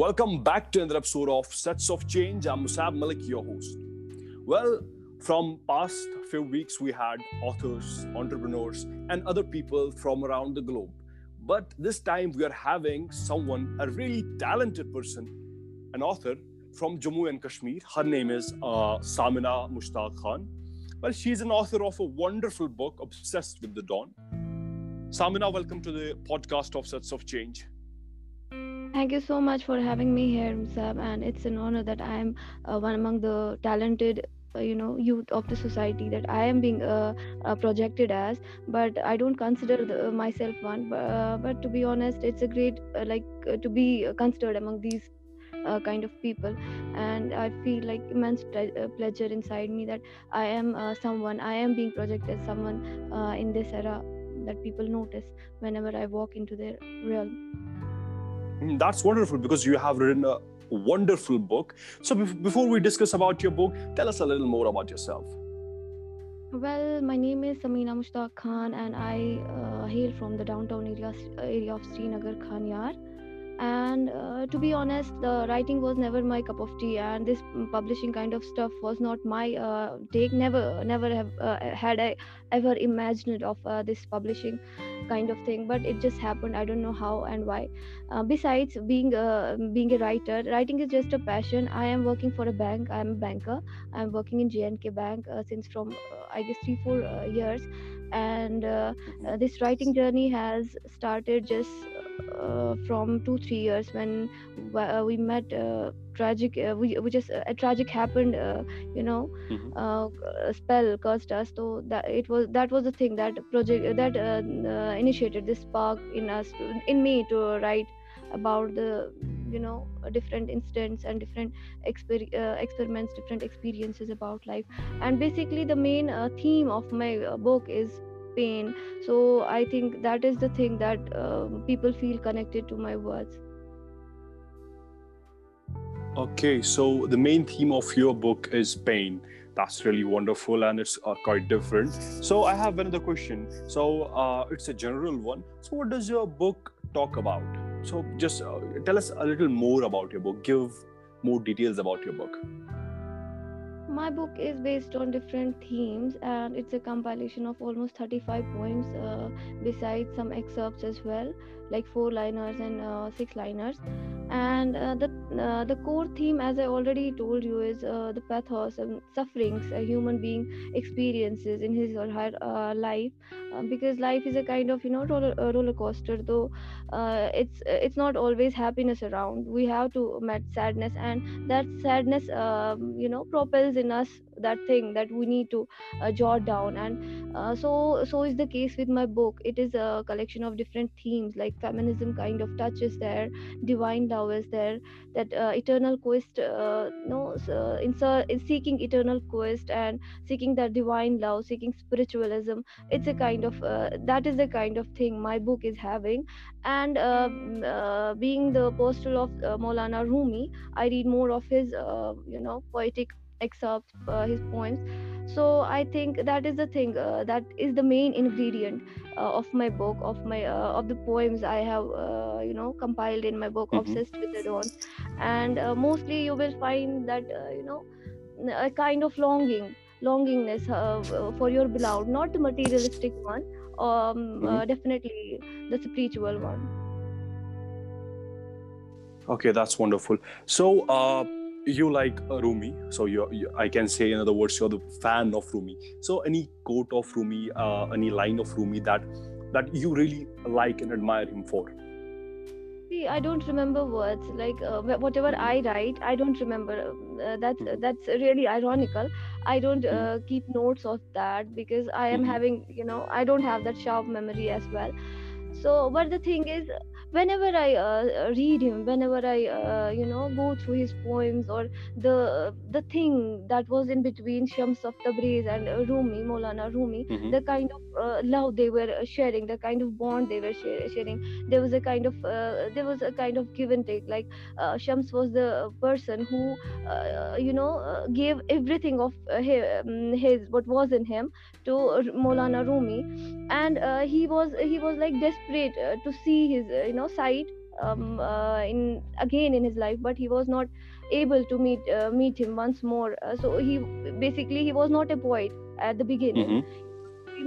Welcome back to another episode of Sets of Change. I'm Musab Malik, your host. Well, from past few weeks, we had authors, entrepreneurs, and other people from around the globe. But this time, we are having someone, a really talented person, an author from Jammu and Kashmir. Her name is uh, Samina Mushtaq Khan. Well, she's an author of a wonderful book, Obsessed with the Dawn. Samina, welcome to the podcast of Sets of Change. Thank you so much for having me here, Musab, and it's an honor that I'm uh, one among the talented, uh, you know, youth of the society that I am being uh, uh projected as. But I don't consider the, uh, myself one. But, uh, but, to be honest, it's a great like to be considered among these kind of people, and I feel like immense pleasure inside me that I am someone. I am being projected as someone in this era that people notice whenever I walk into their realm. Mm, that's wonderful because you have written a wonderful book. So before we discuss about your book, tell us a little more about yourself. Well, my name is Samina Mushtaq Khan, and I uh, hail from the downtown area, area of Srinagar, Khanyar and uh, to be honest the writing was never my cup of tea and this publishing kind of stuff was not my uh, take. Never never have uh, had i ever imagined of uh, this publishing kind of thing but it just happened. I don't know how and why. Uh, besides being a being a writer writing is just a passion. I am working for a bank. I'm a banker. I'm working in jnk bank uh, since from i guess 3 4 years. And this writing journey has started just uh, from two three years when uh, we met uh, tragic uh, we, we just uh, a tragic happened uh, you know mm-hmm. spell cursed us so that it was that was the thing that project that initiated this spark in us in me to write about the you know different incidents and different exper- experiments different experiences about life and basically the main uh, theme of my book is pain. So i think that is the thing that uh, people feel connected to my words. Okay so the main theme of your book is pain. That's really wonderful and it's uh, quite different. So i have another question. So uh, it's a general one. So what does your book talk about? So just uh, tell us a little more about your book. Give more details about your book my book is based on different themes and it's a compilation of almost 35 poems uh, besides some excerpts as well like four liners and uh, six liners. And uh, the uh, the core theme as i already told you is uh, the pathos and sufferings a human being experiences in his or her uh, life. Uh, because life is a kind of you know roller, roller coaster though it's it's not always happiness around. We have to met sadness and that sadness um, you know propels in us that thing that we need to uh, jot down. And uh, so so is the case with my book. It is a collection of different themes like feminism kind of touches there divine love is there that uh, eternal quest uh, no so in, in seeking eternal quest and seeking that divine love seeking spiritualism. It's a kind of uh, that is the kind of thing my book is having. And uh, uh, being the apostle of uh, Maulana Rumi, I read more of his, uh, you know, poetic excerpts, uh, his poems. So I think that is the thing. Uh, that is the main ingredient uh, of my book, of my uh, of the poems I have, uh, you know, compiled in my book, mm-hmm. Obsessed with the Dawn. And uh, mostly you will find that, you know, a kind of longing, longingness for your beloved, not the materialistic one, um, mm-hmm. definitely the spiritual one. Okay, that's wonderful. So, you like Rumi, so you, you, I can say in other words, you're the fan of Rumi. So any quote of Rumi, uh, any line of Rumi that that you really like and admire him for? See, I don't remember words. Like uh, whatever I write, I don't remember. Uh, that's mm-hmm. that's really ironical. I don't uh, mm-hmm. keep notes of that because I am mm-hmm. having, you know, I don't have that sharp memory as well. So, but the thing is, whenever i uh, uh, read him whenever i uh, you know go through his poems or the the thing that was in between shams of tabriz and uh, rumi molana rumi mm-hmm. the kind of uh, love they were sharing the kind of bond they were sharing there was a kind of uh, there was a kind of give and take like shams was the person who you know gave everything of his, um, his what was in him to molana rumi and he was he was like desperate to see his you know know sight um, uh, in again in his life but he was not able to meet uh, meet him once more uh, so he basically he was not a poet at the beginning Mhm.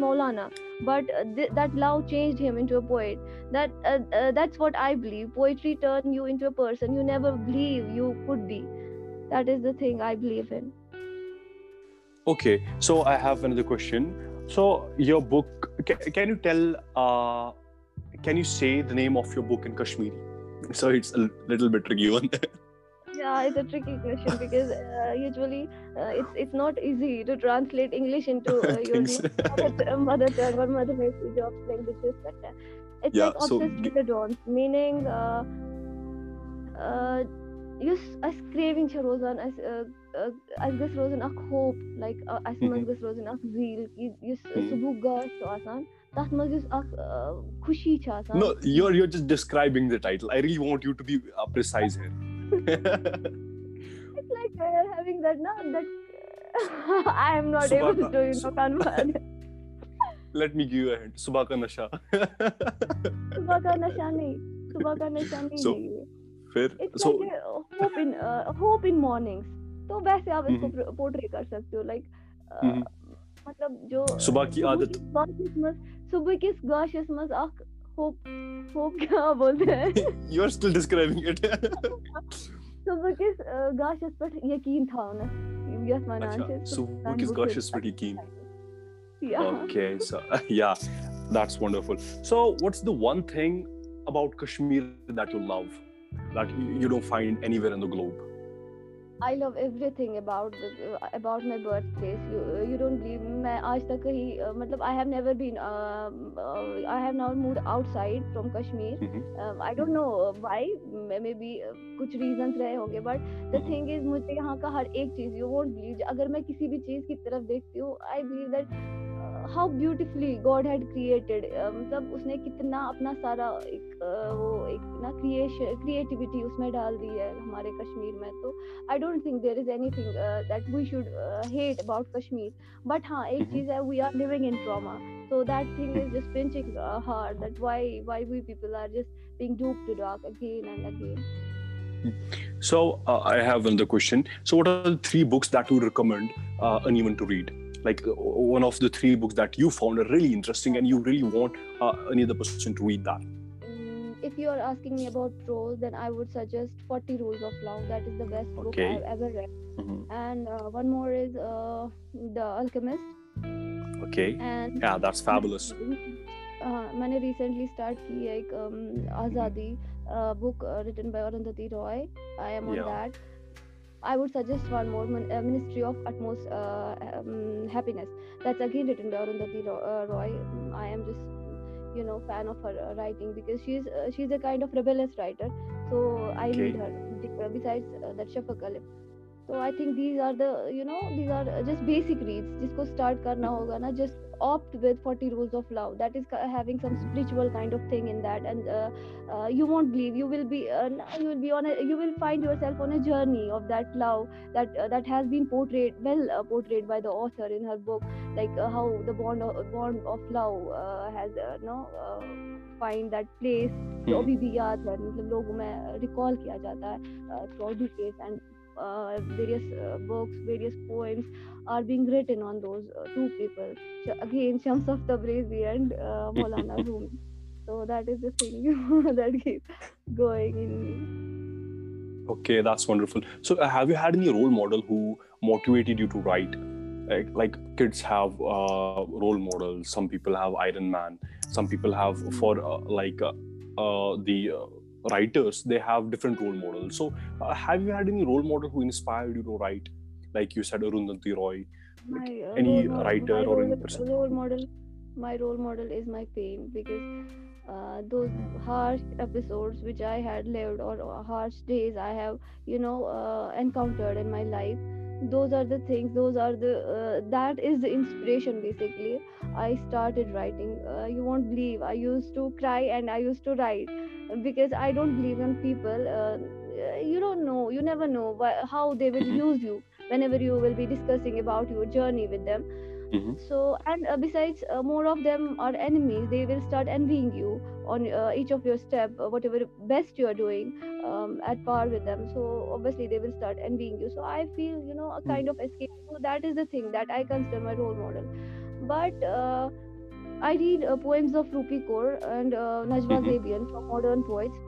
Maulana, but uh, th- that love changed him into a poet. That uh, uh, that's what I believe. Poetry turned you into a person you never believe you could be. That is the thing I believe in. Okay, so I have another question. So your book, can, can you tell? can you say the name of your book in Kashmiri? So it's a little bit tricky one. yeah, it's a tricky question because uh, usually uh, it's it's not easy to translate English into uh, your mother, mother tongue or mother language of languages. But uh, it's yeah, like obsessed so, with the dawn, meaning uh, uh, you as craving Rozan as uh, uh, as this Rozan ak hope like mm-hmm. as man this Rozan ak zeal. You subhuga so asan. Mm-hmm. Mhm. صبحُک گاش چھُ آسان تَتھ منٛز یُس اکھ uh, خوشی چھِ آسان no, you're you're just describing the title. I really want you to be uh, precise here. it's like uh, having that now that I am not able Subhaka- to you know Su- convert Let me give you a hint. Subha ka nasha. सुबह का नशा नहीं सुबह का नशा नहीं So- है ये फिर it's so like hope in hope in mornings तो वैसे आप इसको Mhm. पोर्ट्रे कर सकते हो लाइक Mhm. मतलब जो सुबह की आदत। गाशिस मस सुबह किस गाशिस मस अख होप होप क्या बोलते हैं you're still describing it. सुबह किस गाशिस पर यकीन था उन्हें यस वनान अच्छा, सुबह किस गाशिस पर यकीन? या okay, so yeah, that's wonderful. So, what's the one thing about Kashmir that you love that you you don't find anywhere in the globe? I love everything about about my birth place you don't believe मैं आज तक कहीं uh, मतलब I have never been I have not move outside from Kashmir I don't know why may be कुछ reason रहे होंगे but the thing is मुझे यहाँ का हर एक चीज़ यू वोट बिलीव अगर मैं किसी भी चीज़ की तरफ़ देखती हूँ I believe that uh, how beautifully God had created uh, मतलब उसने कितना अपना सारा एक uh, वो एक ना क्रिएशन क्रिएटिविटी उसमें डाल दी है हमारे कश्मीर में तो I don't think there is anything uh, that we should uh, hate about Kashmir. But हाँ एक Mhm. चीज़ है we are living in trauma. So that thing is just pinching uh, hard that why why we people are just being duped to dark again and again. So, uh, I have another question. So, what are the three books that you would recommend uh, anyone to read? Like uh, one of the three books that you found are really interesting and you really want uh, any other person to read that. Mm, if you are asking me about prose, then I would suggest 40 Rules of Love. That is the best book Okay. I've ever read. Mhm. And uh, one more is uh, The Alchemist. Okay. And Yeah, that's fabulous. uh, मैंने recently start की है एक um, आज़ादी uh, book uh, written by Arundhati Roy. I am on Yeah. that. I would suggest one more, Min- uh, Ministry of Utmost uh, um, Happiness. That's again written by Arundhati uh, Roy. Mm, I am just, you know, fan of her writing because she's uh, she's a kind of rebellious writer. So I Okay. read her. Besides uh, that Shafaq Ali. तो I think these are the you know these are just basic reads जिसको start करना होगा ना just opt with 40 rules of love that is having some spiritual kind of thing in that and you won't believe you will be you be on you will find yourself on a journey of that love that that has been portrait well portrait by the author in her book like uh, how the bond of, bond of love uh, has uh, no uh, find that place. जो भी भी याद है मतलब लोगों में recall किया जाता है through case and uh, various uh, books various poems are being written on those uh, two people So again Shams of Tabrizi and uh, Maulana Rumi so that is the thing that keeps going in me Okay, that's wonderful. So, uh, have you had any role model who motivated you to write? Like, like kids have uh, role models. Some people have Iron Man. Some people have for uh, like uh, uh, the uh, writers. They have different role models. So, uh, have you had any role model who inspired you to write? Like you said, Arundhati Roy. my uh, any model- writer or any role, person? role model my role model is my pain because uh, those harsh episodes which i had lived or uh, harsh days i have you know uh, encountered in my life those are the things those are the uh, that is the inspiration basically i started writing uh, you won't believe i used to cry and i used to write because i don't believe in people uh, you don't know you never know why, how they will Mhm. use you whenever you will be discussing about your journey with them Mhm. so and uh, besides uh, more of them are enemies they will start envying you on uh, each of your step uh, whatever best you are doing um, at par with them so obviously they will start envying you so i feel you know a Hmm. kind of escape so that is the thing that i consider my role model but uh, i read uh, poems of rupi kaur and uh, najwa Mhm. zebian from modern poets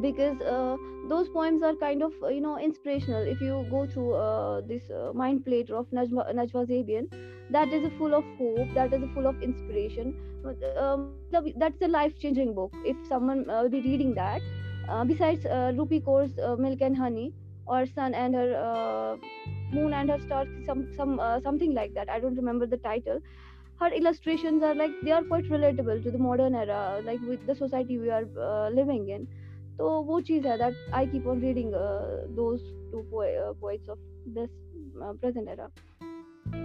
because uh, those poems are kind of you know inspirational. If you go through uh, this uh, mind platter of najwa, najwa zebian that is full of hope that is full of inspiration. Um, that's a life changing book. If someone uh, be reading that uh, besides uh, rupi kaur's uh, milk and honey or sun and her uh, moon and her star some some uh, something like that. I don't remember the title her illustrations are like they are quite relatable to the modern era like with the society we are uh, living in तो वो चीज़ है that I keep on reading uh, those two po- uh, poets of this uh, present era.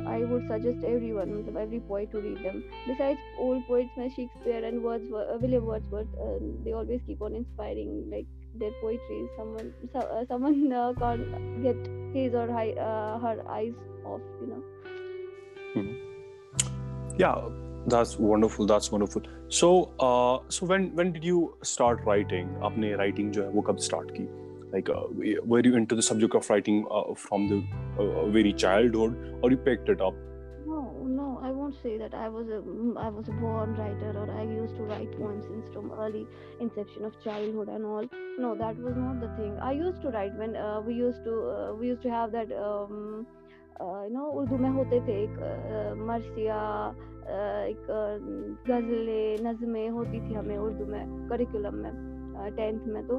I would suggest everyone, मतलब every poet to read them. Besides old poets like Shakespeare and Wordsworth, uh, William Wordsworth, uh, they always keep on inspiring like their poetry. Someone, so, uh, someone uh, can't get his or hi, uh, her eyes off, you know. yeah that's wonderful that's wonderful. So uh, so when when did you start writing? Apne writing jo hai wo kab start ki? Like uh, were you into the subject of writing uh, from the uh, very childhood or you picked it up? No no i won't say that i was a mm, i was a born writer or i used to write poems since from early inception of childhood and all. No that was not the thing. I used to write when uh, we used to uh, we used to have that um, you know Urdu में होते थे एक मरसिया एक गजलें नज़में होती थी हमें उर्दू में curriculum में टेंथ में तो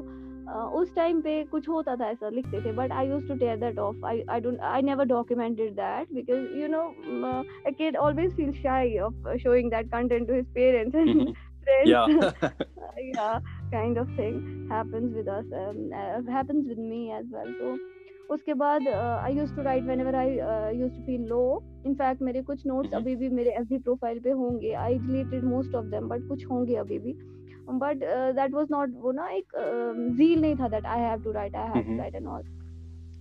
उस टाइम पे कुछ होता था ऐसा लिखते थे but I used to tear that off I I don't I never documented that because you know I can always feel shy of showing that content to his parents and friends या या kind of thing happens with us happens with me as well so उसके बाद I used to write whenever I used to feel low in fact मेरे कुछ notes Mhm. अभी भी मेरे F profile पे होंगे I deleted most of them but कुछ होंगे अभी भी बट दैट वॉज़ नॉट वो ना एक जील नहीं था that I have to write I have to. Write and all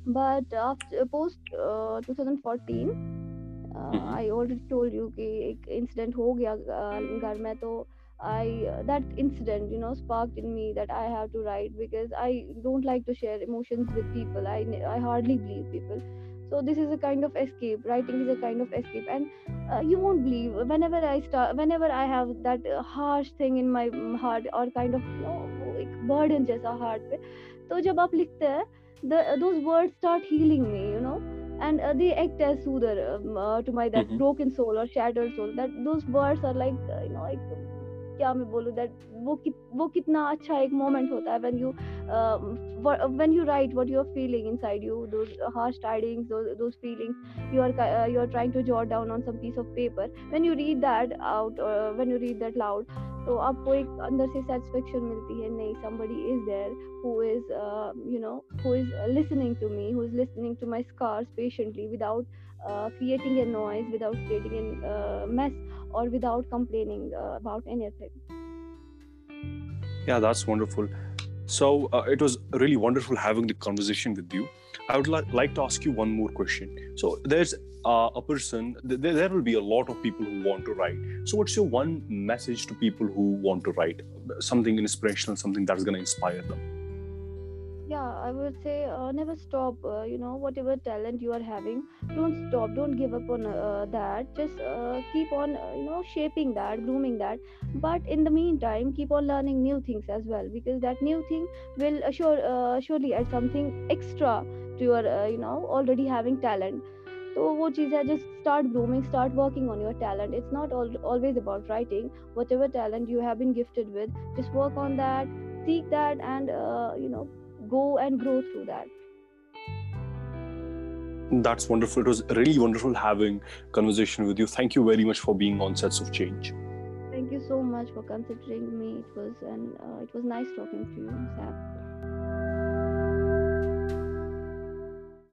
but after post 2014 Mhm. I already told you कि एक इंसिडेंट हो गया uh, घर में तो I uh, that incident, you know, sparked in me that I have to write because I don't like to share emotions with people. I I hardly believe people. So this is a kind of escape. Writing is a kind of escape, and uh, you won't believe whenever I start, whenever I have that uh, harsh thing in my heart or kind of you know एक burden जैसा heart पे, तो जब आप लिखते हैं, the those words start healing me, you know. And uh, they act as soother um, uh, to my that Mhm. broken soul or shattered soul. That those words are like uh, you know like क्या मैं बोलूँ that वो कि, वो कितना अच्छा एक moment होता है when you when you write what you are feeling inside you those harsh tidings those feelings you are you are trying to jot down on some piece of paper when you read that out when you read that loud तो आपको एक अंदर से satisfaction मिलती है नहीं somebody is there who is you know who is listening to me who is listening to my scars patiently without creating a noise without creating a mess or without complaining uh, about anything Yeah, that's wonderful. So uh, it was really wonderful having the conversation with you. I would li- like to ask you one more question. So there's uh, a person, th- there will be a lot of people who want to write. So what's your one message to people who want to write? Something inspirational, something that's going to inspire them yeah i would say uh, never stop uh, you know whatever talent you are having don't stop don't give up on uh, that just uh, keep on uh, you know shaping that grooming that but in the meantime keep on learning new things as well because that new thing will assure uh, surely add something extra to your uh, you know already having talent तो वो चीज़ है just start grooming start working on your talent it's not all, always about writing whatever talent you have been gifted with just work on that seek that and uh, you know go and grow through that That's wonderful. It was really wonderful having conversation with you. Thank you very much for being on Sets of Change. thank you so much for considering me it was and uh, it was nice talking to you Sam.